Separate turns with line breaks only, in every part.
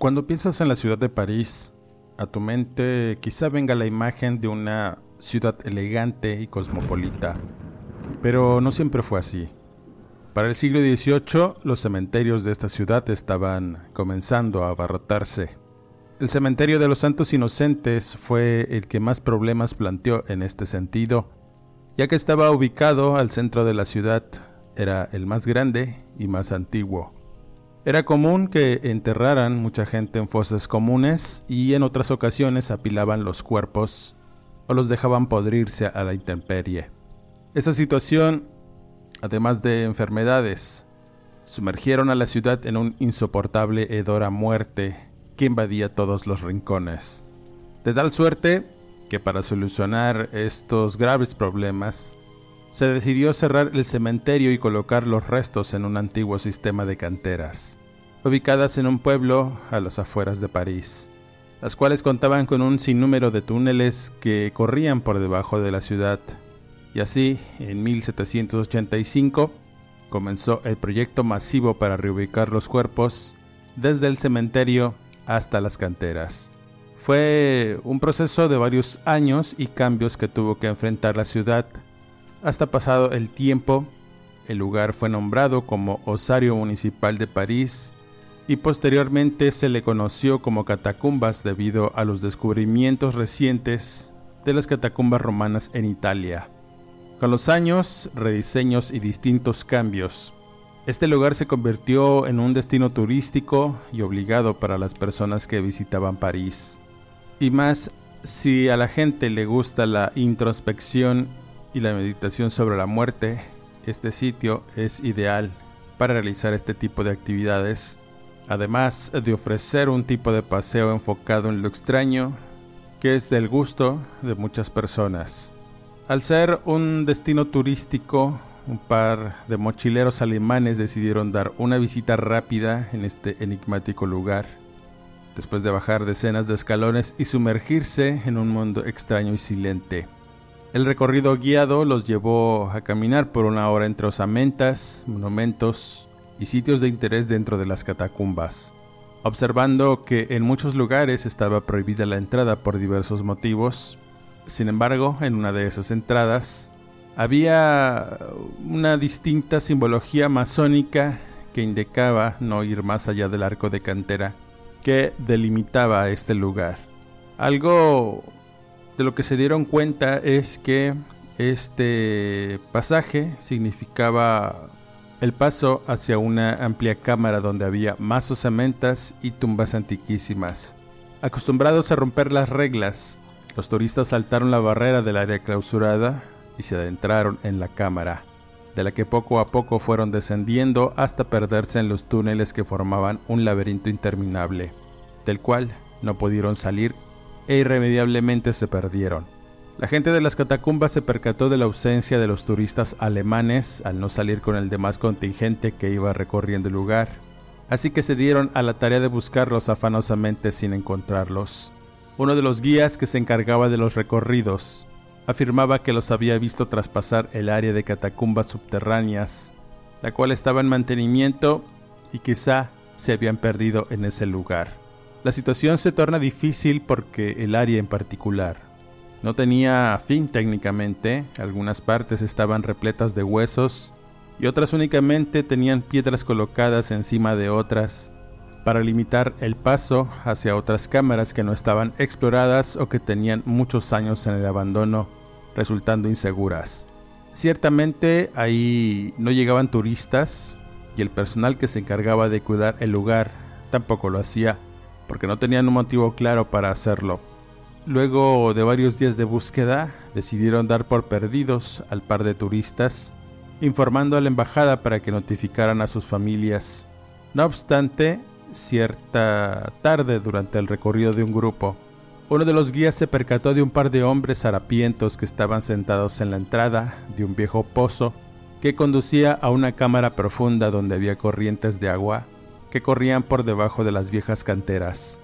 Cuando piensas en la ciudad de París, a tu mente quizá venga la imagen de una ciudad elegante y cosmopolita, pero no siempre fue así. Para el siglo XVIII, los cementerios de esta ciudad estaban comenzando a abarrotarse. El cementerio de los Santos Inocentes fue el que más problemas planteó en este sentido, ya que estaba ubicado al centro de la ciudad, era el más grande y más antiguo. Era común que enterraran mucha gente en fosas comunes y en otras ocasiones apilaban los cuerpos o los dejaban podrirse a la intemperie. Esa situación, además de enfermedades, sumergieron a la ciudad en un insoportable hedor a muerte que invadía todos los rincones. De tal suerte que para solucionar estos graves problemas, se decidió cerrar el cementerio y colocar los restos en un antiguo sistema de canteras, ubicadas en un pueblo a las afueras de París, las cuales contaban con un sinnúmero de túneles que corrían por debajo de la ciudad. Y así, en 1785, comenzó el proyecto masivo para reubicar los cuerpos desde el cementerio hasta las canteras. Fue un proceso de varios años y cambios que tuvo que enfrentar la ciudad hasta pasado el tiempo, el lugar fue nombrado como Osario Municipal de París y posteriormente se le conoció como catacumbas debido a los descubrimientos recientes de las catacumbas romanas en Italia. Con los años, rediseños y distintos cambios, este lugar se convirtió en un destino turístico y obligado para las personas que visitaban París. Y más si a la gente le gusta la introspección y la meditación sobre la muerte, este sitio es ideal para realizar este tipo de actividades, además de ofrecer un tipo de paseo enfocado en lo extraño, que es del gusto de muchas personas. Al ser un destino turístico, un par de mochileros alemanes decidieron dar una visita rápida en este enigmático lugar, después de bajar decenas de escalones y sumergirse en un mundo extraño y silente. El recorrido guiado los llevó a caminar por una hora entre osamentas, monumentos y sitios de interés dentro de las catacumbas, observando que en muchos lugares estaba prohibida la entrada por diversos motivos. Sin embargo, en una de esas entradas había una distinta simbología masónica que indicaba no ir más allá del arco de cantera que delimitaba este lugar. Algo de lo que se dieron cuenta es que este pasaje significaba el paso hacia una amplia cámara donde había más osamentas y tumbas antiquísimas. Acostumbrados a romper las reglas, los turistas saltaron la barrera del área clausurada y se adentraron en la cámara, de la que poco a poco fueron descendiendo hasta perderse en los túneles que formaban un laberinto interminable, del cual no pudieron salir e irremediablemente se perdieron. La gente de las catacumbas se percató de la ausencia de los turistas alemanes al no salir con el demás contingente que iba recorriendo el lugar, así que se dieron a la tarea de buscarlos afanosamente sin encontrarlos. Uno de los guías que se encargaba de los recorridos afirmaba que los había visto traspasar el área de catacumbas subterráneas, la cual estaba en mantenimiento y quizá se habían perdido en ese lugar. La situación se torna difícil porque el área en particular no tenía fin técnicamente, algunas partes estaban repletas de huesos y otras únicamente tenían piedras colocadas encima de otras para limitar el paso hacia otras cámaras que no estaban exploradas o que tenían muchos años en el abandono, resultando inseguras. Ciertamente ahí no llegaban turistas y el personal que se encargaba de cuidar el lugar tampoco lo hacía, porque no tenían un motivo claro para hacerlo. Luego de varios días de búsqueda, decidieron dar por perdidos al par de turistas, informando a la embajada para que notificaran a sus familias. No obstante, cierta tarde durante el recorrido de un grupo, uno de los guías se percató de un par de hombres harapientos que estaban sentados en la entrada de un viejo pozo que conducía a una cámara profunda donde había corrientes de agua que corrían por debajo de las viejas canteras.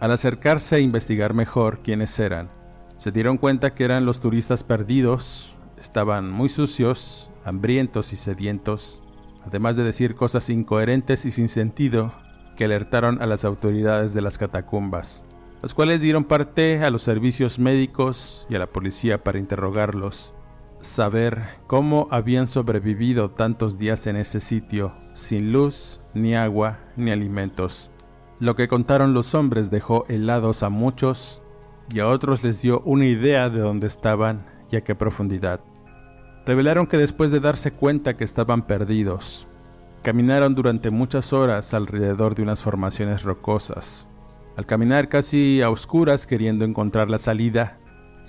Al acercarse a investigar mejor quiénes eran, se dieron cuenta que eran los turistas perdidos, estaban muy sucios, hambrientos y sedientos, además de decir cosas incoherentes y sin sentido que alertaron a las autoridades de las catacumbas, los cuales dieron parte a los servicios médicos y a la policía para interrogarlos, saber cómo habían sobrevivido tantos días en ese sitio, sin luz, ni agua, ni alimentos. Lo que contaron los hombres dejó helados a muchos y a otros les dio una idea de dónde estaban y a qué profundidad. Revelaron que después de darse cuenta que estaban perdidos, Caminaron durante muchas horas alrededor de unas formaciones rocosas. Al caminar casi a oscuras queriendo encontrar la salida,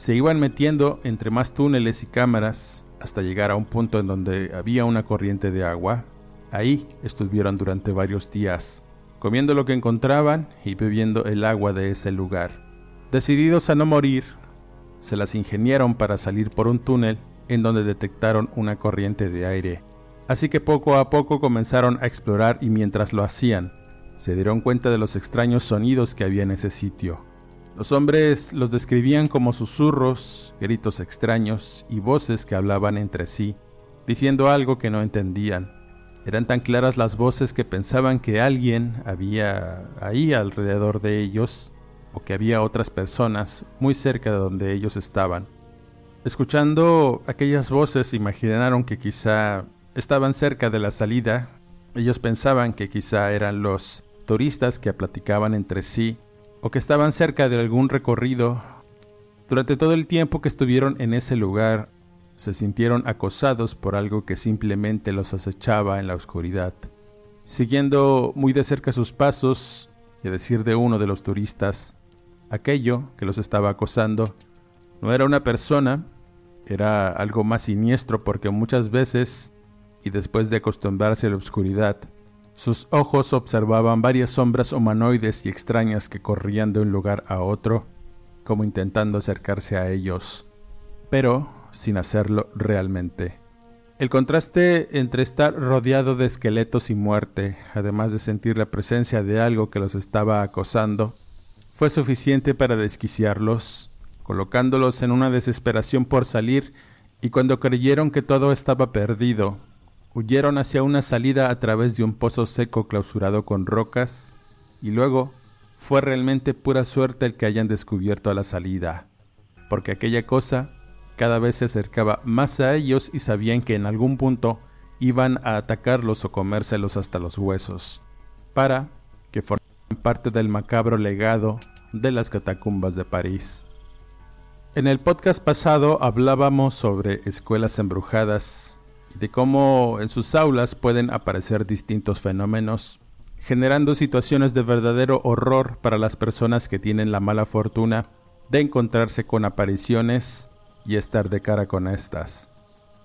se iban metiendo entre más túneles y cámaras hasta llegar a un punto en donde había una corriente de agua. Ahí estuvieron durante varios días, comiendo lo que encontraban y bebiendo el agua de ese lugar. Decididos a no morir, se las ingeniaron para salir por un túnel en donde detectaron una corriente de aire Así que poco a poco comenzaron a explorar y mientras lo hacían, se dieron cuenta de los extraños sonidos que había en ese sitio. Los hombres los describían como susurros, gritos extraños y voces que hablaban entre sí, diciendo algo que no entendían. Eran tan claras las voces que pensaban que alguien había ahí alrededor de ellos o que había otras personas muy cerca de donde ellos estaban. Escuchando aquellas voces imaginaron que quizá Estaban cerca de la salida. Ellos pensaban que quizá eran los turistas que platicaban entre sí o que estaban cerca de algún recorrido. Durante todo el tiempo que estuvieron en ese lugar, se sintieron acosados por algo que simplemente los acechaba en la oscuridad. Siguiendo muy de cerca sus pasos, y a decir de uno de los turistas, aquello que los estaba acosando no era una persona, era algo más siniestro porque muchas veces y después de acostumbrarse a la oscuridad, sus ojos observaban varias sombras humanoides y extrañas que corrían de un lugar a otro, como intentando acercarse a ellos, pero sin hacerlo realmente. El contraste entre estar rodeado de esqueletos y muerte, además de sentir la presencia de algo que los estaba acosando, fue suficiente para desquiciarlos, colocándolos en una desesperación por salir y cuando creyeron que todo estaba perdido, Huyeron hacia una salida a través de un pozo seco clausurado con rocas, y luego fue realmente pura suerte el que hayan descubierto la salida, porque aquella cosa cada vez se acercaba más a ellos y sabían que en algún punto iban a atacarlos o comérselos hasta los huesos, para que formaran parte del macabro legado de las catacumbas de París. En el podcast pasado hablábamos sobre escuelas embrujadas de cómo en sus aulas pueden aparecer distintos fenómenos, generando situaciones de verdadero horror para las personas que tienen la mala fortuna de encontrarse con apariciones y estar de cara con estas.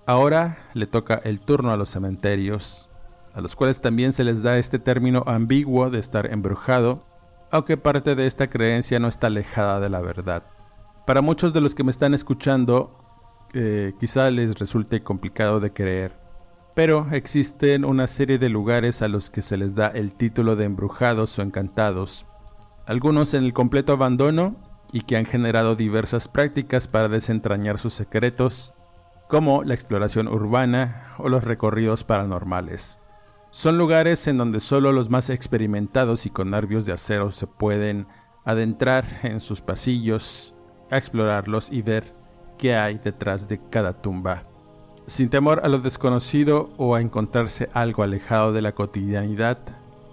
Ahora le toca el turno a los cementerios, a los cuales también se les da este término ambiguo de estar embrujado, aunque parte de esta creencia no está alejada de la verdad. Para muchos de los que me están escuchando, quizá les resulte complicado de creer, pero existen una serie de lugares a los que se les da el título de embrujados o encantados, algunos en el completo abandono y que han generado diversas prácticas para desentrañar sus secretos, como la exploración urbana o los recorridos paranormales. Son lugares en donde solo los más experimentados y con nervios de acero se pueden adentrar en sus pasillos, explorarlos y ver qué hay detrás de cada tumba. Sin temor a lo desconocido o a encontrarse algo alejado de la cotidianidad,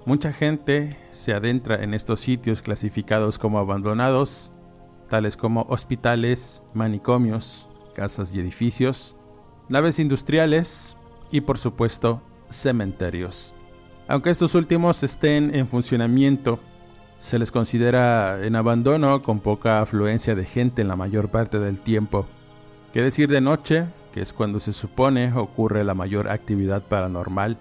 mucha gente se adentra en estos sitios clasificados como abandonados, tales como hospitales, manicomios, casas y edificios, naves industriales y por supuesto cementerios. Aunque estos últimos estén en funcionamiento, se les considera en abandono con poca afluencia de gente en la mayor parte del tiempo. ¿Qué decir de noche? que es cuando se supone ocurre la mayor actividad paranormal,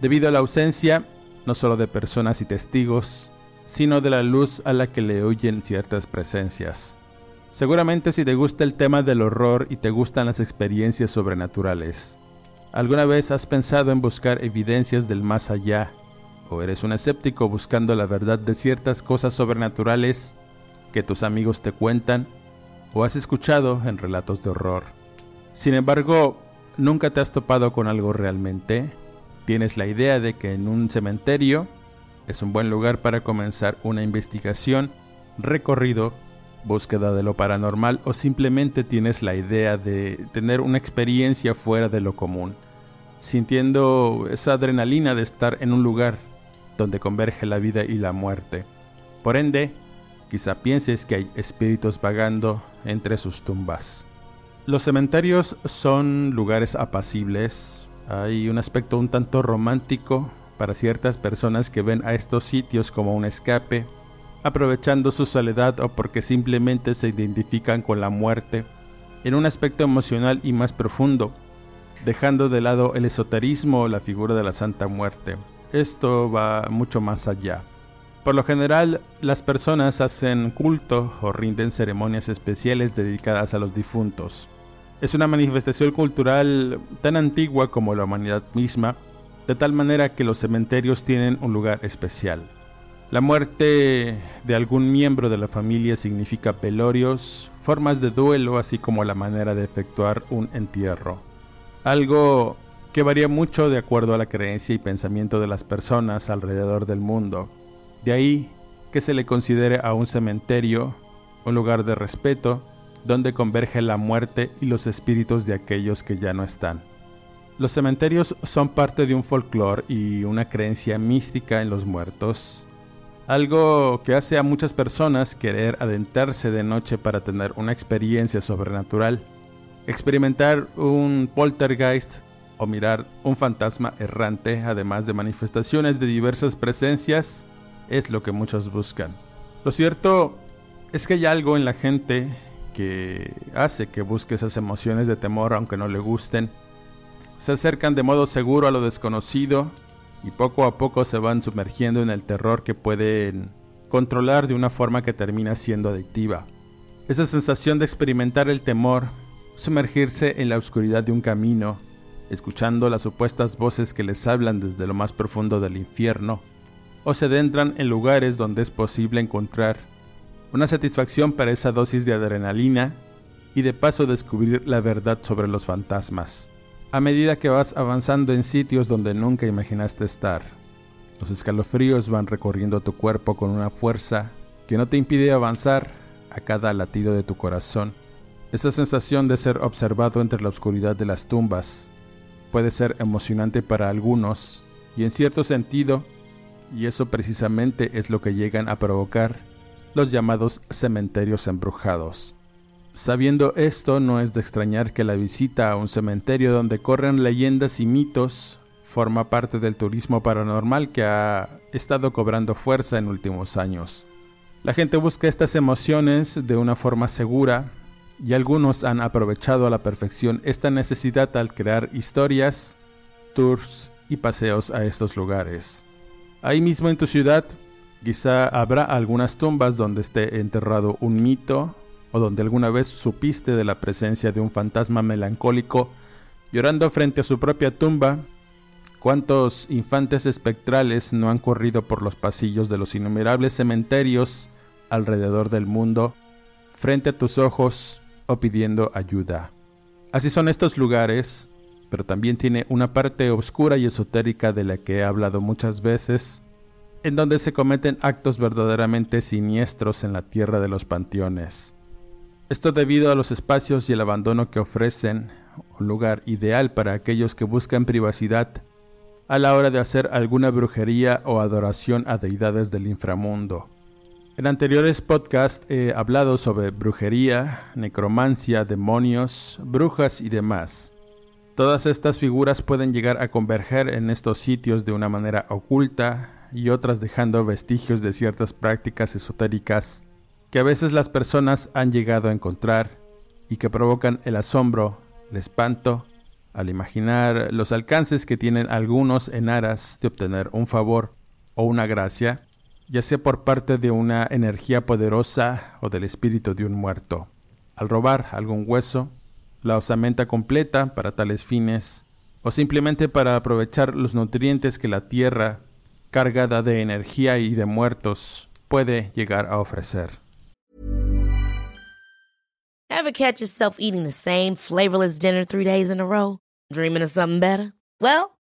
debido a la ausencia no solo de personas y testigos, sino de la luz a la que le oyen ciertas presencias. Seguramente si te gusta el tema del horror y te gustan las experiencias sobrenaturales, ¿alguna vez has pensado en buscar evidencias del más allá? ¿O eres un escéptico buscando la verdad de ciertas cosas sobrenaturales que tus amigos te cuentan? ¿O has escuchado en relatos de horror? Sin embargo, ¿nunca te has topado con algo realmente? ¿Tienes la idea de que en un cementerio es un buen lugar para comenzar una investigación, recorrido, búsqueda de lo paranormal o simplemente tienes la idea de tener una experiencia fuera de lo común, sintiendo esa adrenalina de estar en un lugar donde converge la vida y la muerte? Por ende, quizá pienses que hay espíritus vagando entre sus tumbas. Los cementerios son lugares apacibles. Hay un aspecto un tanto romántico para ciertas personas que ven a estos sitios como un escape, aprovechando su soledad o porque simplemente se identifican con la muerte, en un aspecto emocional y más profundo, dejando de lado el esoterismo o la figura de la Santa Muerte. Esto va mucho más allá. Por lo general, las personas hacen culto o rinden ceremonias especiales dedicadas a los difuntos. Es una manifestación cultural tan antigua como la humanidad misma, de tal manera que los cementerios tienen un lugar especial. La muerte de algún miembro de la familia significa pelorios, formas de duelo, así como la manera de efectuar un entierro. Algo que varía mucho de acuerdo a la creencia y pensamiento de las personas alrededor del mundo. De ahí que se le considere a un cementerio un lugar de respeto donde converge la muerte y los espíritus de aquellos que ya no están. Los cementerios son parte de un folclore y una creencia mística en los muertos, algo que hace a muchas personas querer adentrarse de noche para tener una experiencia sobrenatural, experimentar un poltergeist o mirar un fantasma errante, además de manifestaciones de diversas presencias, es lo que muchos buscan. Lo cierto es que hay algo en la gente que hace que busque esas emociones de temor aunque no le gusten. Se acercan de modo seguro a lo desconocido y poco a poco se van sumergiendo en el terror que pueden controlar de una forma que termina siendo adictiva. Esa sensación de experimentar el temor, sumergirse en la oscuridad de un camino, escuchando las supuestas voces que les hablan desde lo más profundo del infierno, o se adentran en lugares donde es posible encontrar una satisfacción para esa dosis de adrenalina y de paso descubrir la verdad sobre los fantasmas. A medida que vas avanzando en sitios donde nunca imaginaste estar, los escalofríos van recorriendo tu cuerpo con una fuerza que no te impide avanzar a cada latido de tu corazón. Esa sensación de ser observado entre la oscuridad de las tumbas puede ser emocionante para algunos y en cierto sentido, y eso precisamente es lo que llegan a provocar los llamados cementerios embrujados. Sabiendo esto, no es de extrañar que la visita a un cementerio donde corren leyendas y mitos forma parte del turismo paranormal que ha estado cobrando fuerza en últimos años. La gente busca estas emociones de una forma segura y algunos han aprovechado a la perfección esta necesidad al crear historias, tours y paseos a estos lugares. Ahí mismo en tu ciudad Quizá habrá algunas tumbas donde esté enterrado un mito o donde alguna vez supiste de la presencia de un fantasma melancólico llorando frente a su propia tumba. ¿Cuántos infantes espectrales no han corrido por los pasillos de los innumerables cementerios alrededor del mundo frente a tus ojos o pidiendo ayuda? Así son estos lugares, pero también tiene una parte oscura y esotérica de la que he hablado muchas veces en donde se cometen actos verdaderamente siniestros en la tierra de los panteones. Esto debido a los espacios y el abandono que ofrecen, un lugar ideal para aquellos que buscan privacidad a la hora de hacer alguna brujería o adoración a deidades del inframundo. En anteriores podcasts he hablado sobre brujería, necromancia, demonios, brujas y demás. Todas estas figuras pueden llegar a converger en estos sitios de una manera oculta y otras dejando vestigios de ciertas prácticas esotéricas que a veces las personas han llegado a encontrar y que provocan el asombro, el espanto, al imaginar los alcances que tienen algunos en aras de obtener un favor o una gracia, ya sea por parte de una energía poderosa o del espíritu de un muerto. Al robar algún hueso, la osamenta completa para tales fines, o simplemente para aprovechar los nutrientes que la tierra, cargada de energía y de muertos, puede llegar a ofrecer.
Ever catch yourself eating the same flavorless dinner three days in a row? Dreaming of something better? Well,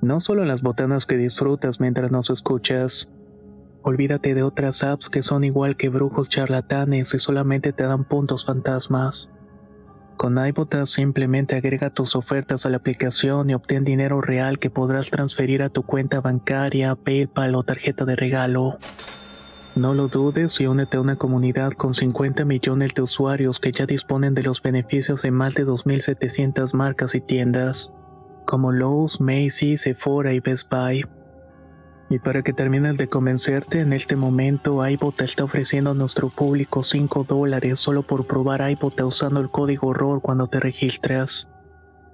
No solo las botanas que disfrutas mientras nos escuchas. Olvídate de otras apps que son igual que brujos charlatanes y solamente te dan puntos fantasmas. Con iBotas simplemente agrega tus ofertas a la aplicación y obtén dinero real que podrás transferir a tu cuenta bancaria, PayPal o tarjeta de regalo. No lo dudes y únete a una comunidad con 50 millones de usuarios que ya disponen de los beneficios de más de 2.700 marcas y tiendas como Lowe's, Macy's, Sephora y Best Buy. Y para que termines de convencerte, en este momento iBota está ofreciendo a nuestro público 5 dólares solo por probar iBota usando el código ROR cuando te registras.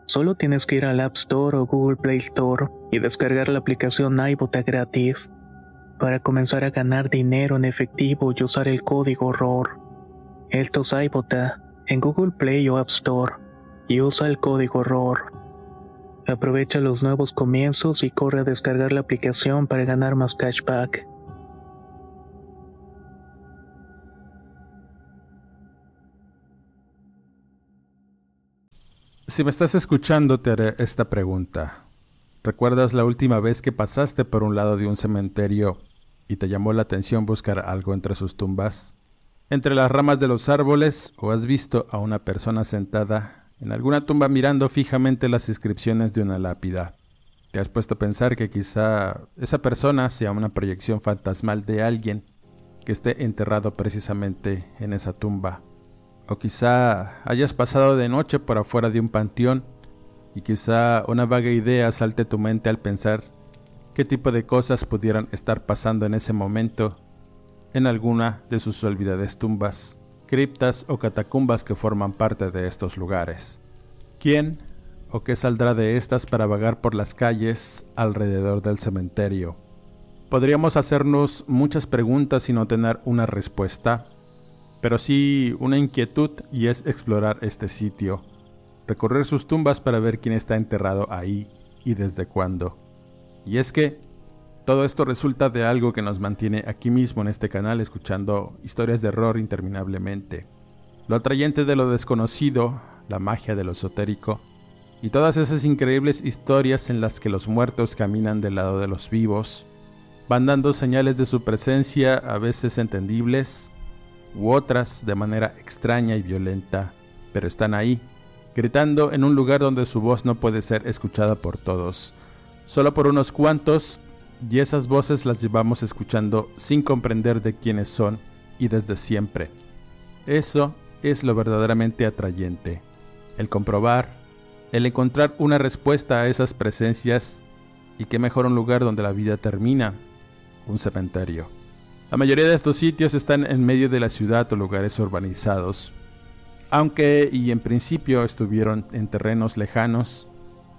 Solo tienes que ir al App Store o Google Play Store y descargar la aplicación iBota gratis para comenzar a ganar dinero en efectivo y usar el código ROR. Esto es iBota en Google Play o App Store y usa el código ROR. Aprovecha los nuevos comienzos y corre a descargar la aplicación para ganar más cashback.
Si me estás escuchando, te haré esta pregunta. ¿Recuerdas la última vez que pasaste por un lado de un cementerio y te llamó la atención buscar algo entre sus tumbas? ¿Entre las ramas de los árboles o has visto a una persona sentada en alguna tumba mirando fijamente las inscripciones de una lápida. Te has puesto a pensar que quizá esa persona sea una proyección fantasmal de alguien que esté enterrado precisamente en esa tumba. O quizá hayas pasado de noche por afuera de un panteón y quizá una vaga idea salte tu mente al pensar qué tipo de cosas pudieran estar pasando en ese momento en alguna de sus olvidadas tumbas criptas o catacumbas que forman parte de estos lugares. ¿Quién o qué saldrá de estas para vagar por las calles alrededor del cementerio? Podríamos hacernos muchas preguntas y no tener una respuesta, pero sí una inquietud y es explorar este sitio, recorrer sus tumbas para ver quién está enterrado ahí y desde cuándo. Y es que todo esto resulta de algo que nos mantiene aquí mismo en este canal escuchando historias de horror interminablemente. Lo atrayente de lo desconocido, la magia de lo esotérico, y todas esas increíbles historias en las que los muertos caminan del lado de los vivos, van dando señales de su presencia a veces entendibles, u otras de manera extraña y violenta, pero están ahí, gritando en un lugar donde su voz no puede ser escuchada por todos, solo por unos cuantos, y esas voces las llevamos escuchando sin comprender de quiénes son y desde siempre. Eso es lo verdaderamente atrayente, el comprobar, el encontrar una respuesta a esas presencias y qué mejor un lugar donde la vida termina, un cementerio. La mayoría de estos sitios están en medio de la ciudad o lugares urbanizados, aunque y en principio estuvieron en terrenos lejanos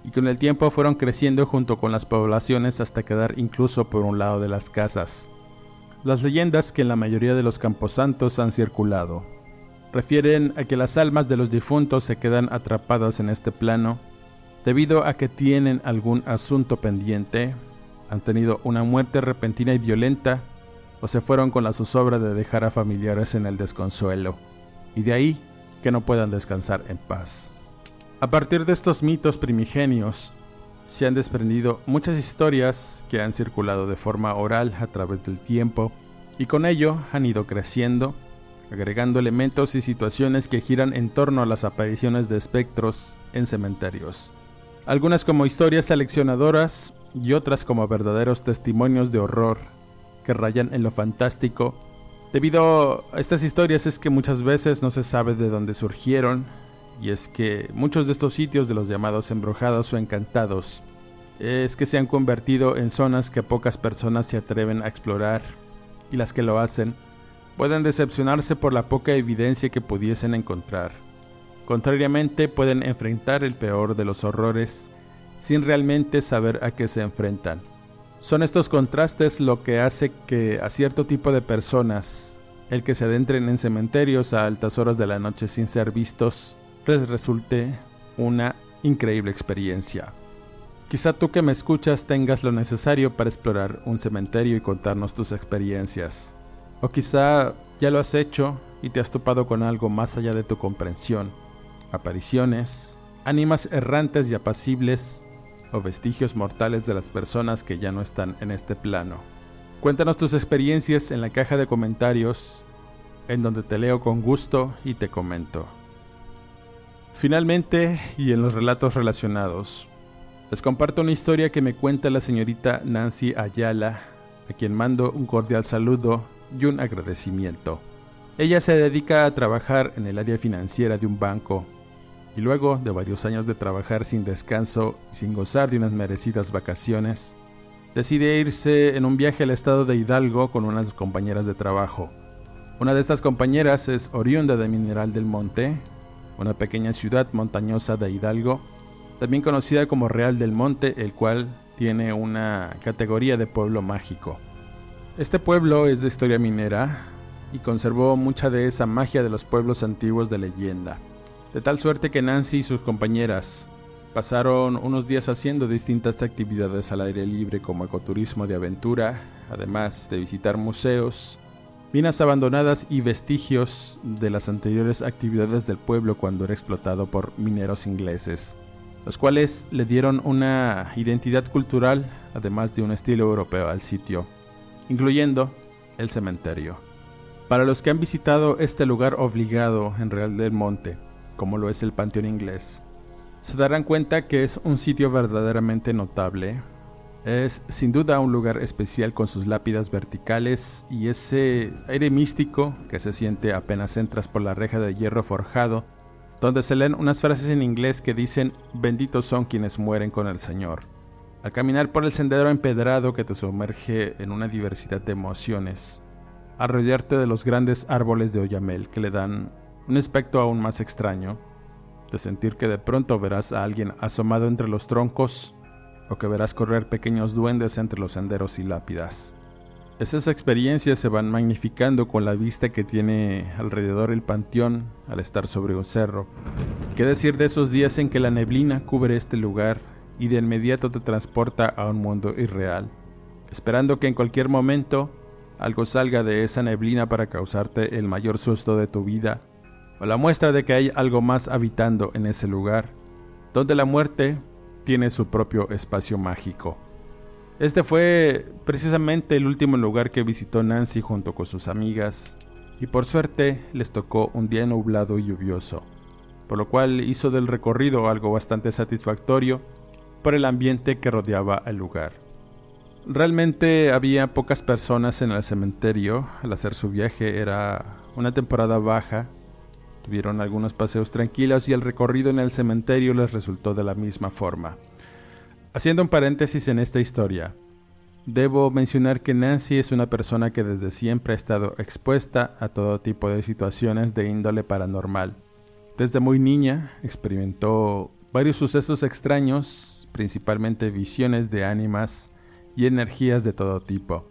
y con el tiempo fueron creciendo junto con las poblaciones hasta quedar incluso por un lado de las casas. Las leyendas que en la mayoría de los camposantos han circulado refieren a que las almas de los difuntos se quedan atrapadas en este plano debido a que tienen algún asunto pendiente, han tenido una muerte repentina y violenta, o se fueron con la zozobra de dejar a familiares en el desconsuelo, y de ahí que no puedan descansar en paz. A partir de estos mitos primigenios, se han desprendido muchas historias que han circulado de forma oral a través del tiempo, y con ello han ido creciendo agregando elementos y situaciones que giran en torno a las apariciones de espectros en cementerios. Algunas como historias seleccionadoras y otras como verdaderos testimonios de horror que rayan en lo fantástico. Debido a estas historias es que muchas veces no se sabe de dónde surgieron, y es que muchos de estos sitios de los llamados embrujados o encantados es que se han convertido en zonas que pocas personas se atreven a explorar, y las que lo hacen pueden decepcionarse por la poca evidencia que pudiesen encontrar. Contrariamente, pueden enfrentar el peor de los horrores sin realmente saber a qué se enfrentan. Son estos contrastes lo que hace que a cierto tipo de personas, el que se adentren en cementerios a altas horas de la noche sin ser vistos, les resulte una increíble experiencia. Quizá tú que me escuchas tengas lo necesario para explorar un cementerio y contarnos tus experiencias. O quizá ya lo has hecho y te has topado con algo más allá de tu comprensión. Apariciones, ánimas errantes y apacibles o vestigios mortales de las personas que ya no están en este plano. Cuéntanos tus experiencias en la caja de comentarios, en donde te leo con gusto y te comento. Finalmente, y en los relatos relacionados, les comparto una historia que me cuenta la señorita Nancy Ayala, a quien mando un cordial saludo y un agradecimiento. Ella se dedica a trabajar en el área financiera de un banco y luego de varios años de trabajar sin descanso y sin gozar de unas merecidas vacaciones, decide irse en un viaje al estado de Hidalgo con unas compañeras de trabajo. Una de estas compañeras es oriunda de Mineral del Monte, una pequeña ciudad montañosa de Hidalgo, también conocida como Real del Monte, el cual tiene una categoría de pueblo mágico. Este pueblo es de historia minera y conservó mucha de esa magia de los pueblos antiguos de leyenda. De tal suerte que Nancy y sus compañeras pasaron unos días haciendo distintas actividades al aire libre como ecoturismo de aventura, además de visitar museos, minas abandonadas y vestigios de las anteriores actividades del pueblo cuando era explotado por mineros ingleses, los cuales le dieron una identidad cultural, además de un estilo europeo al sitio incluyendo el cementerio. Para los que han visitado este lugar obligado en Real del Monte, como lo es el Panteón Inglés, se darán cuenta que es un sitio verdaderamente notable. Es sin duda un lugar especial con sus lápidas verticales y ese aire místico que se siente apenas entras por la reja de hierro forjado, donde se leen unas frases en inglés que dicen benditos son quienes mueren con el Señor. Al caminar por el sendero empedrado que te sumerge en una diversidad de emociones, a rodearte de los grandes árboles de Oyamel que le dan un aspecto aún más extraño, de sentir que de pronto verás a alguien asomado entre los troncos o que verás correr pequeños duendes entre los senderos y lápidas. Esas experiencias se van magnificando con la vista que tiene alrededor el panteón al estar sobre un cerro. ¿Qué decir de esos días en que la neblina cubre este lugar y de inmediato te transporta a un mundo irreal, esperando que en cualquier momento algo salga de esa neblina para causarte el mayor susto de tu vida, o la muestra de que hay algo más habitando en ese lugar, donde la muerte tiene su propio espacio mágico? Este fue precisamente el último lugar que visitó Nancy junto con sus amigas, y por suerte les tocó un día nublado y lluvioso, por lo cual hizo del recorrido algo bastante satisfactorio por el ambiente que rodeaba el lugar. Realmente había pocas personas en el cementerio al hacer su viaje, era una temporada baja, tuvieron algunos paseos tranquilos y el recorrido en el cementerio les resultó de la misma forma. Haciendo un paréntesis en esta historia, debo mencionar que Nancy es una persona que desde siempre ha estado expuesta a todo tipo de situaciones de índole paranormal. Desde muy niña experimentó varios sucesos extraños, principalmente visiones de ánimas y energías de todo tipo.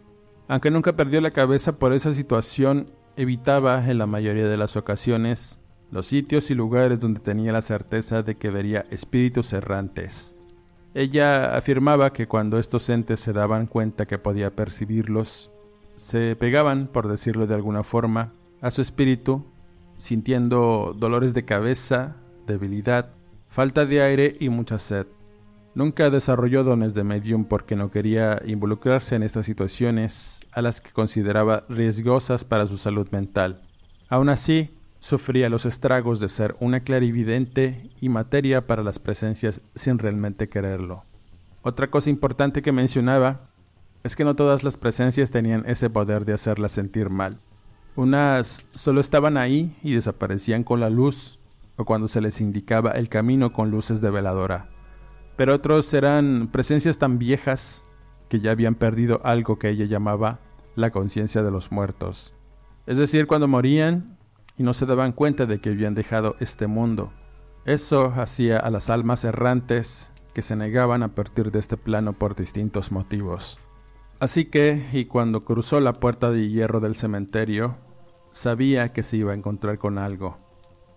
Aunque nunca perdió la cabeza por esa situación, evitaba en la mayoría de las ocasiones los sitios y lugares donde tenía la certeza de que vería espíritus errantes. Ella afirmaba que cuando estos entes se daban cuenta que podía percibirlos, se pegaban, por decirlo de alguna forma, a su espíritu, sintiendo dolores de cabeza, debilidad, falta de aire y mucha sed. Nunca desarrolló dones de medium porque no quería involucrarse en estas situaciones a las que consideraba riesgosas para su salud mental. Aún así, sufría los estragos de ser una clarividente y materia para las presencias sin realmente quererlo. Otra cosa importante que mencionaba es que no todas las presencias tenían ese poder de hacerla sentir mal. Unas solo estaban ahí y desaparecían con la luz o cuando se les indicaba el camino con luces de veladora. Pero otros eran presencias tan viejas que ya habían perdido algo que ella llamaba la conciencia de los muertos. Es decir, cuando morían y no se daban cuenta de que habían dejado este mundo. Eso hacía a las almas errantes que se negaban a partir de este plano por distintos motivos. Así que, y cuando cruzó la puerta de hierro del cementerio, sabía que se iba a encontrar con algo,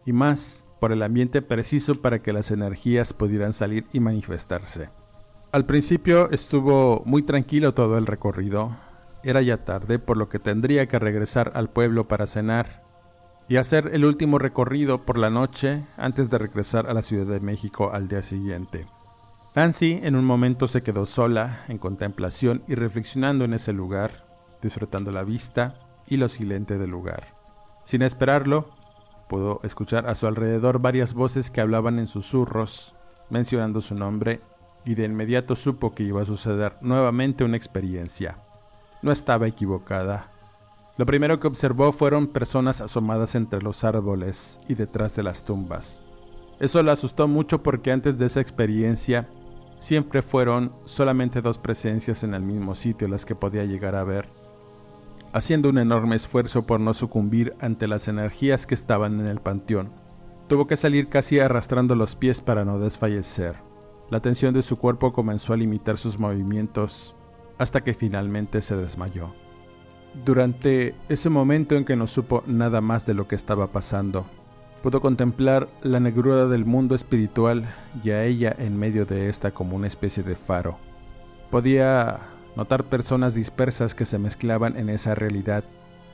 y más por el ambiente preciso para que las energías pudieran salir y manifestarse. Al principio estuvo muy tranquilo todo el recorrido, era ya tarde por lo que tendría que regresar al pueblo para cenar y hacer el último recorrido por la noche antes de regresar a la Ciudad de México al día siguiente. Nancy en un momento se quedó sola, en contemplación y reflexionando en ese lugar, disfrutando la vista y lo silente del lugar. Sin esperarlo, pudo escuchar a su alrededor varias voces que hablaban en susurros, mencionando su nombre, y de inmediato supo que iba a suceder nuevamente una experiencia. No estaba equivocada. Lo primero que observó fueron personas asomadas entre los árboles y detrás de las tumbas. Eso la asustó mucho porque antes de esa experiencia siempre fueron solamente dos presencias en el mismo sitio las que podía llegar a ver, haciendo un enorme esfuerzo por no sucumbir ante las energías que estaban en el panteón. Tuvo que salir casi arrastrando los pies para no desfallecer. La tensión de su cuerpo comenzó a limitar sus movimientos hasta que finalmente se desmayó. Durante ese momento en que no supo nada más de lo que estaba pasando, pudo contemplar la negrura del mundo espiritual y a ella en medio de esta como una especie de faro. Podía notar personas dispersas que se mezclaban en esa realidad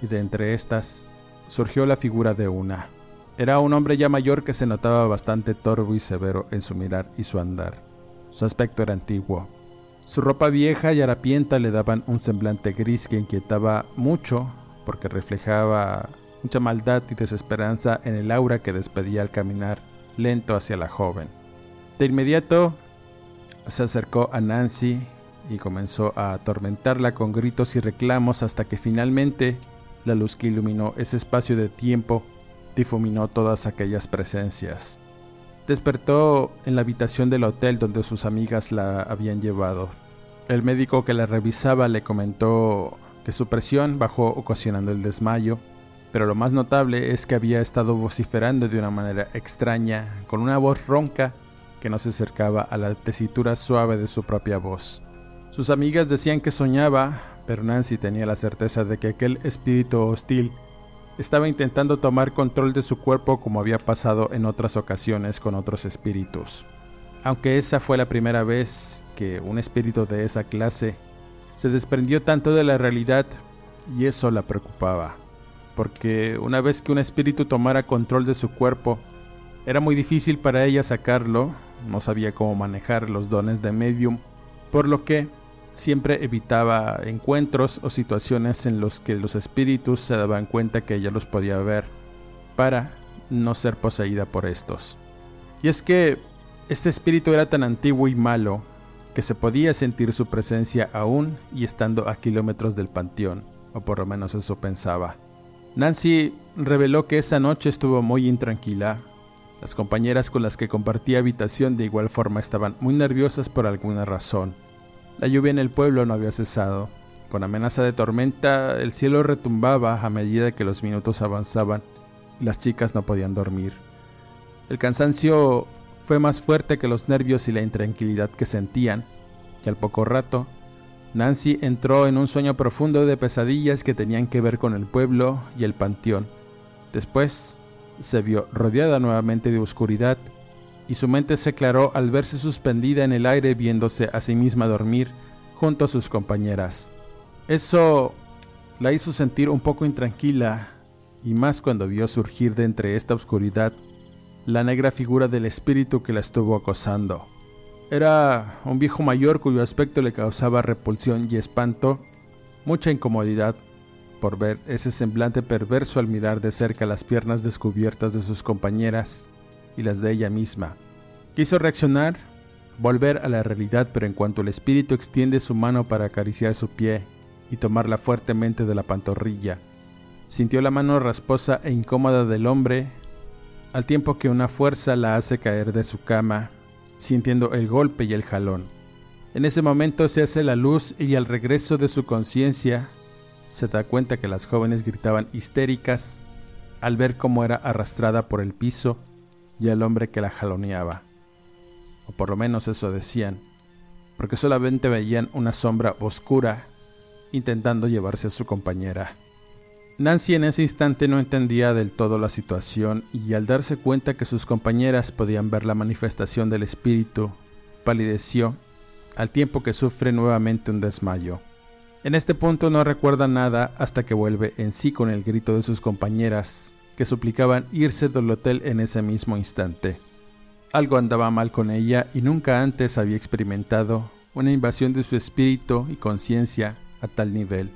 y de entre estas surgió la figura de una. Era un hombre ya mayor que se notaba bastante torvo y severo en su mirar y su andar. Su aspecto era antiguo, su ropa vieja y harapienta le daban un semblante gris que inquietaba mucho porque reflejaba mucha maldad y desesperanza en el aura que despedía al caminar lento hacia la joven. De inmediato se acercó a Nancy y comenzó a atormentarla con gritos y reclamos hasta que finalmente la luz que iluminó ese espacio de tiempo difuminó todas aquellas presencias. Despertó en la habitación del hotel donde sus amigas la habían llevado. El médico que la revisaba le comentó que su presión bajó ocasionando el desmayo, pero lo más notable es que había estado vociferando de una manera extraña, con una voz ronca que no se acercaba a la tesitura suave de su propia voz. Sus amigas decían que soñaba, pero Nancy tenía la certeza de que aquel espíritu hostil estaba intentando tomar control de su cuerpo como había pasado en otras ocasiones con otros espíritus. Aunque esa fue la primera vez que un espíritu de esa clase se desprendió tanto de la realidad y eso la preocupaba, porque una vez que un espíritu tomara control de su cuerpo, era muy difícil para ella sacarlo, no sabía cómo manejar los dones de medium, por lo que siempre evitaba encuentros o situaciones en los que los espíritus se daban cuenta que ella los podía ver, para no ser poseída por estos. Y es que este espíritu era tan antiguo y malo que se podía sentir su presencia aún y estando a kilómetros del panteón, o por lo menos eso pensaba. Nancy reveló que esa noche estuvo muy intranquila. Las compañeras con las que compartía habitación de igual forma estaban muy nerviosas por alguna razón. La lluvia en el pueblo no había cesado. Con amenaza de tormenta, el cielo retumbaba a medida que los minutos avanzaban y las chicas no podían dormir. El cansancio fue más fuerte que los nervios y la intranquilidad que sentían, y al poco rato, Nancy entró en un sueño profundo de pesadillas que tenían que ver con el pueblo y el panteón. Después, se vio rodeada nuevamente de oscuridad y su mente se aclaró al verse suspendida en el aire viéndose a sí misma dormir junto a sus compañeras. Eso la hizo sentir un poco intranquila y más cuando vio surgir de entre esta oscuridad la negra figura del espíritu que la estuvo acosando. Era un viejo mayor cuyo aspecto le causaba repulsión y espanto, mucha incomodidad por ver ese semblante perverso al mirar de cerca las piernas descubiertas de sus compañeras y las de ella misma. Quiso reaccionar, volver a la realidad, pero en cuanto el espíritu extiende su mano para acariciar su pie y tomarla fuertemente de la pantorrilla, sintió la mano rasposa e incómoda del hombre, al tiempo que una fuerza la hace caer de su cama, sintiendo el golpe y el jalón. En ese momento se hace la luz y al regreso de su conciencia se da cuenta que las jóvenes gritaban histéricas al ver cómo era arrastrada por el piso y el hombre que la jaloneaba. O por lo menos eso decían, porque solamente veían una sombra oscura intentando llevarse a su compañera. Nancy en ese instante no entendía del todo la situación y al darse cuenta que sus compañeras podían ver la manifestación del espíritu, palideció al tiempo que sufre nuevamente un desmayo. En este punto no recuerda nada hasta que vuelve en sí con el grito de sus compañeras que suplicaban irse del hotel en ese mismo instante. Algo andaba mal con ella y nunca antes había experimentado una invasión de su espíritu y conciencia a tal nivel.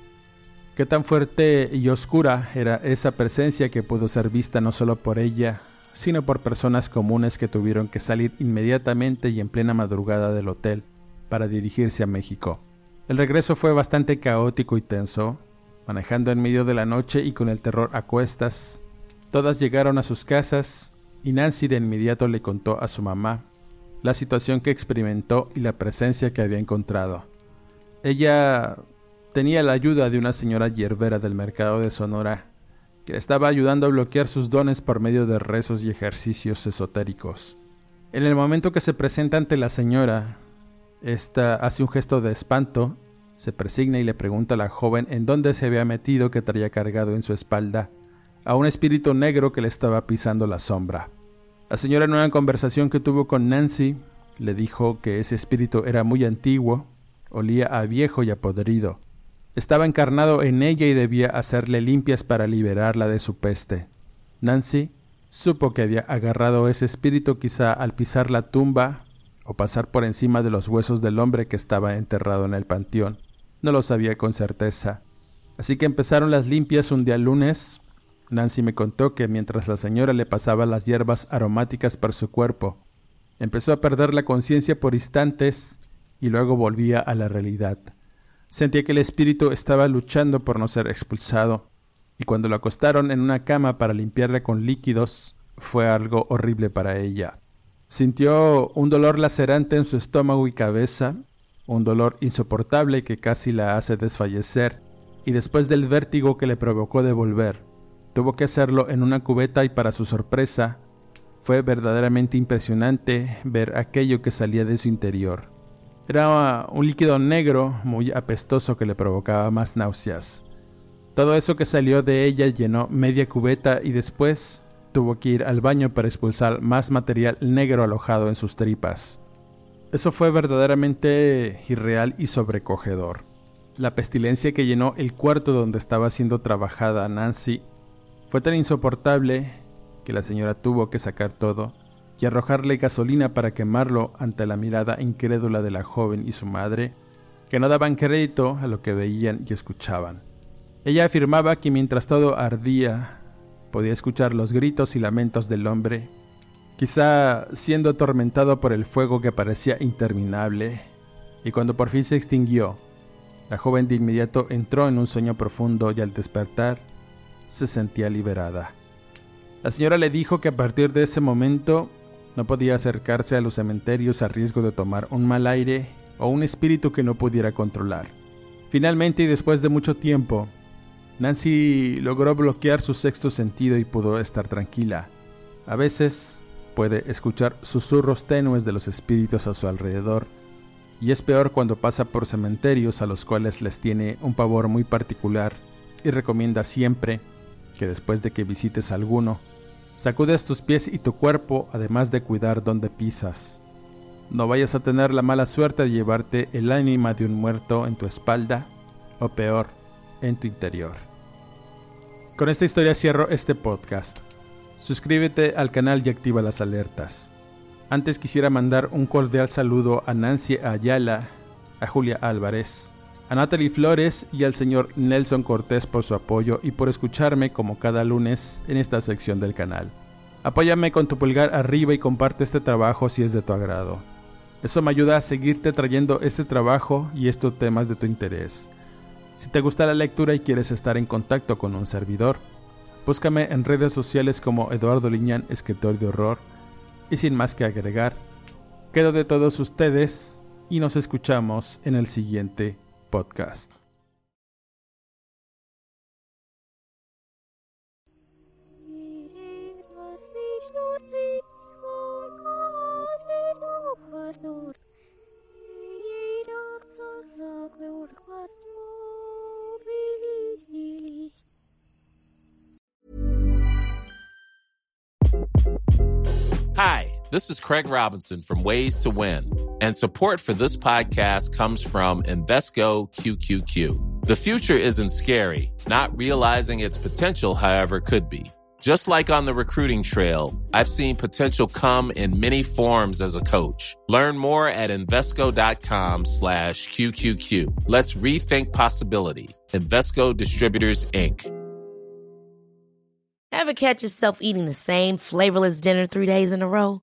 Qué tan fuerte y oscura era esa presencia que pudo ser vista no solo por ella, sino por personas comunes que tuvieron que salir inmediatamente y en plena madrugada del hotel para dirigirse a México. El regreso fue bastante caótico y tenso, manejando en medio de la noche y con el terror a cuestas, Todas llegaron a sus casas y Nancy de inmediato le contó a su mamá la situación que experimentó y la presencia que había encontrado. Ella tenía la ayuda de una señora hierbera del mercado de Sonora que le estaba ayudando a bloquear sus dones por medio de rezos y ejercicios esotéricos. En el momento que se presenta ante la señora, esta hace un gesto de espanto, se presigna y le pregunta a la joven en dónde se había metido que traía cargado en su espalda a un espíritu negro que le estaba pisando la sombra. La señora en una conversación que tuvo con Nancy le dijo que ese espíritu era muy antiguo, olía a viejo y a podrido. Estaba encarnado en ella y debía hacerle limpias para liberarla de su peste. Nancy supo que había agarrado ese espíritu quizá al pisar la tumba o pasar por encima de los huesos del hombre que estaba enterrado en el panteón. No lo sabía con certeza. Así que empezaron las limpias un día lunes, Nancy me contó que mientras la señora le pasaba las hierbas aromáticas por su cuerpo, empezó a perder la conciencia por instantes y luego volvía a la realidad. Sentía que el espíritu estaba luchando por no ser expulsado, y cuando lo acostaron en una cama para limpiarle con líquidos, fue algo horrible para ella. Sintió un dolor lacerante en su estómago y cabeza, un dolor insoportable que casi la hace desfallecer, y después del vértigo que le provocó de volver, Tuvo que hacerlo en una cubeta y para su sorpresa, fue verdaderamente impresionante ver aquello que salía de su interior. Era un líquido negro muy apestoso que le provocaba más náuseas. Todo eso que salió de ella llenó media cubeta y después tuvo que ir al baño para expulsar más material negro alojado en sus tripas. Eso fue verdaderamente irreal y sobrecogedor. La pestilencia que llenó el cuarto donde estaba siendo trabajada Nancy fue tan insoportable que la señora tuvo que sacar todo y arrojarle gasolina para quemarlo ante la mirada incrédula de la joven y su madre, que no daban crédito a lo que veían y escuchaban. Ella afirmaba que mientras todo ardía, podía escuchar los gritos y lamentos del hombre, quizá siendo atormentado por el fuego que parecía interminable, y cuando por fin se extinguió, la joven de inmediato entró en un sueño profundo y al despertar se sentía liberada. La señora le dijo que a partir de ese momento no podía acercarse a los cementerios a riesgo de tomar un mal aire o un espíritu que no pudiera controlar. Finalmente y después de mucho tiempo, Nancy logró bloquear su sexto sentido y pudo estar tranquila. A veces puede escuchar susurros tenues de los espíritus a su alrededor, y es peor cuando pasa por cementerios a los cuales les tiene un pavor muy particular y recomienda siempre que después de que visites alguno, Sacudes tus pies y tu cuerpo, además de cuidar dónde pisas. No vayas a tener la mala suerte de llevarte el ánima de un muerto en tu espalda, o peor, en tu interior. Con esta historia cierro este podcast. Suscríbete al canal y activa las alertas. Antes quisiera mandar un cordial saludo a Nancy Ayala, a Julia Álvarez, a Natalie Flores y al señor Nelson Cortés por su apoyo y por escucharme como cada lunes en esta sección del canal. Apóyame con tu pulgar arriba y comparte este trabajo si es de tu agrado. Eso me ayuda a seguirte trayendo este trabajo y estos temas de tu interés. Si te gusta la lectura y quieres estar en contacto con un servidor, búscame en redes sociales como Eduardo Liñán, escritor de horror. Y sin más que agregar, quedo de todos ustedes y nos escuchamos en el siguiente podcast.
This is Craig Robinson from Ways to Win, and support for this podcast comes from Invesco QQQ. The future isn't scary, not realizing its potential, however, could be. Just like on the recruiting trail, I've seen potential come in many forms as a coach. Learn more at Invesco.com slash QQQ. Let's rethink possibility. Invesco Distributors, Inc.
Ever catch yourself eating the same flavorless dinner three days in a row?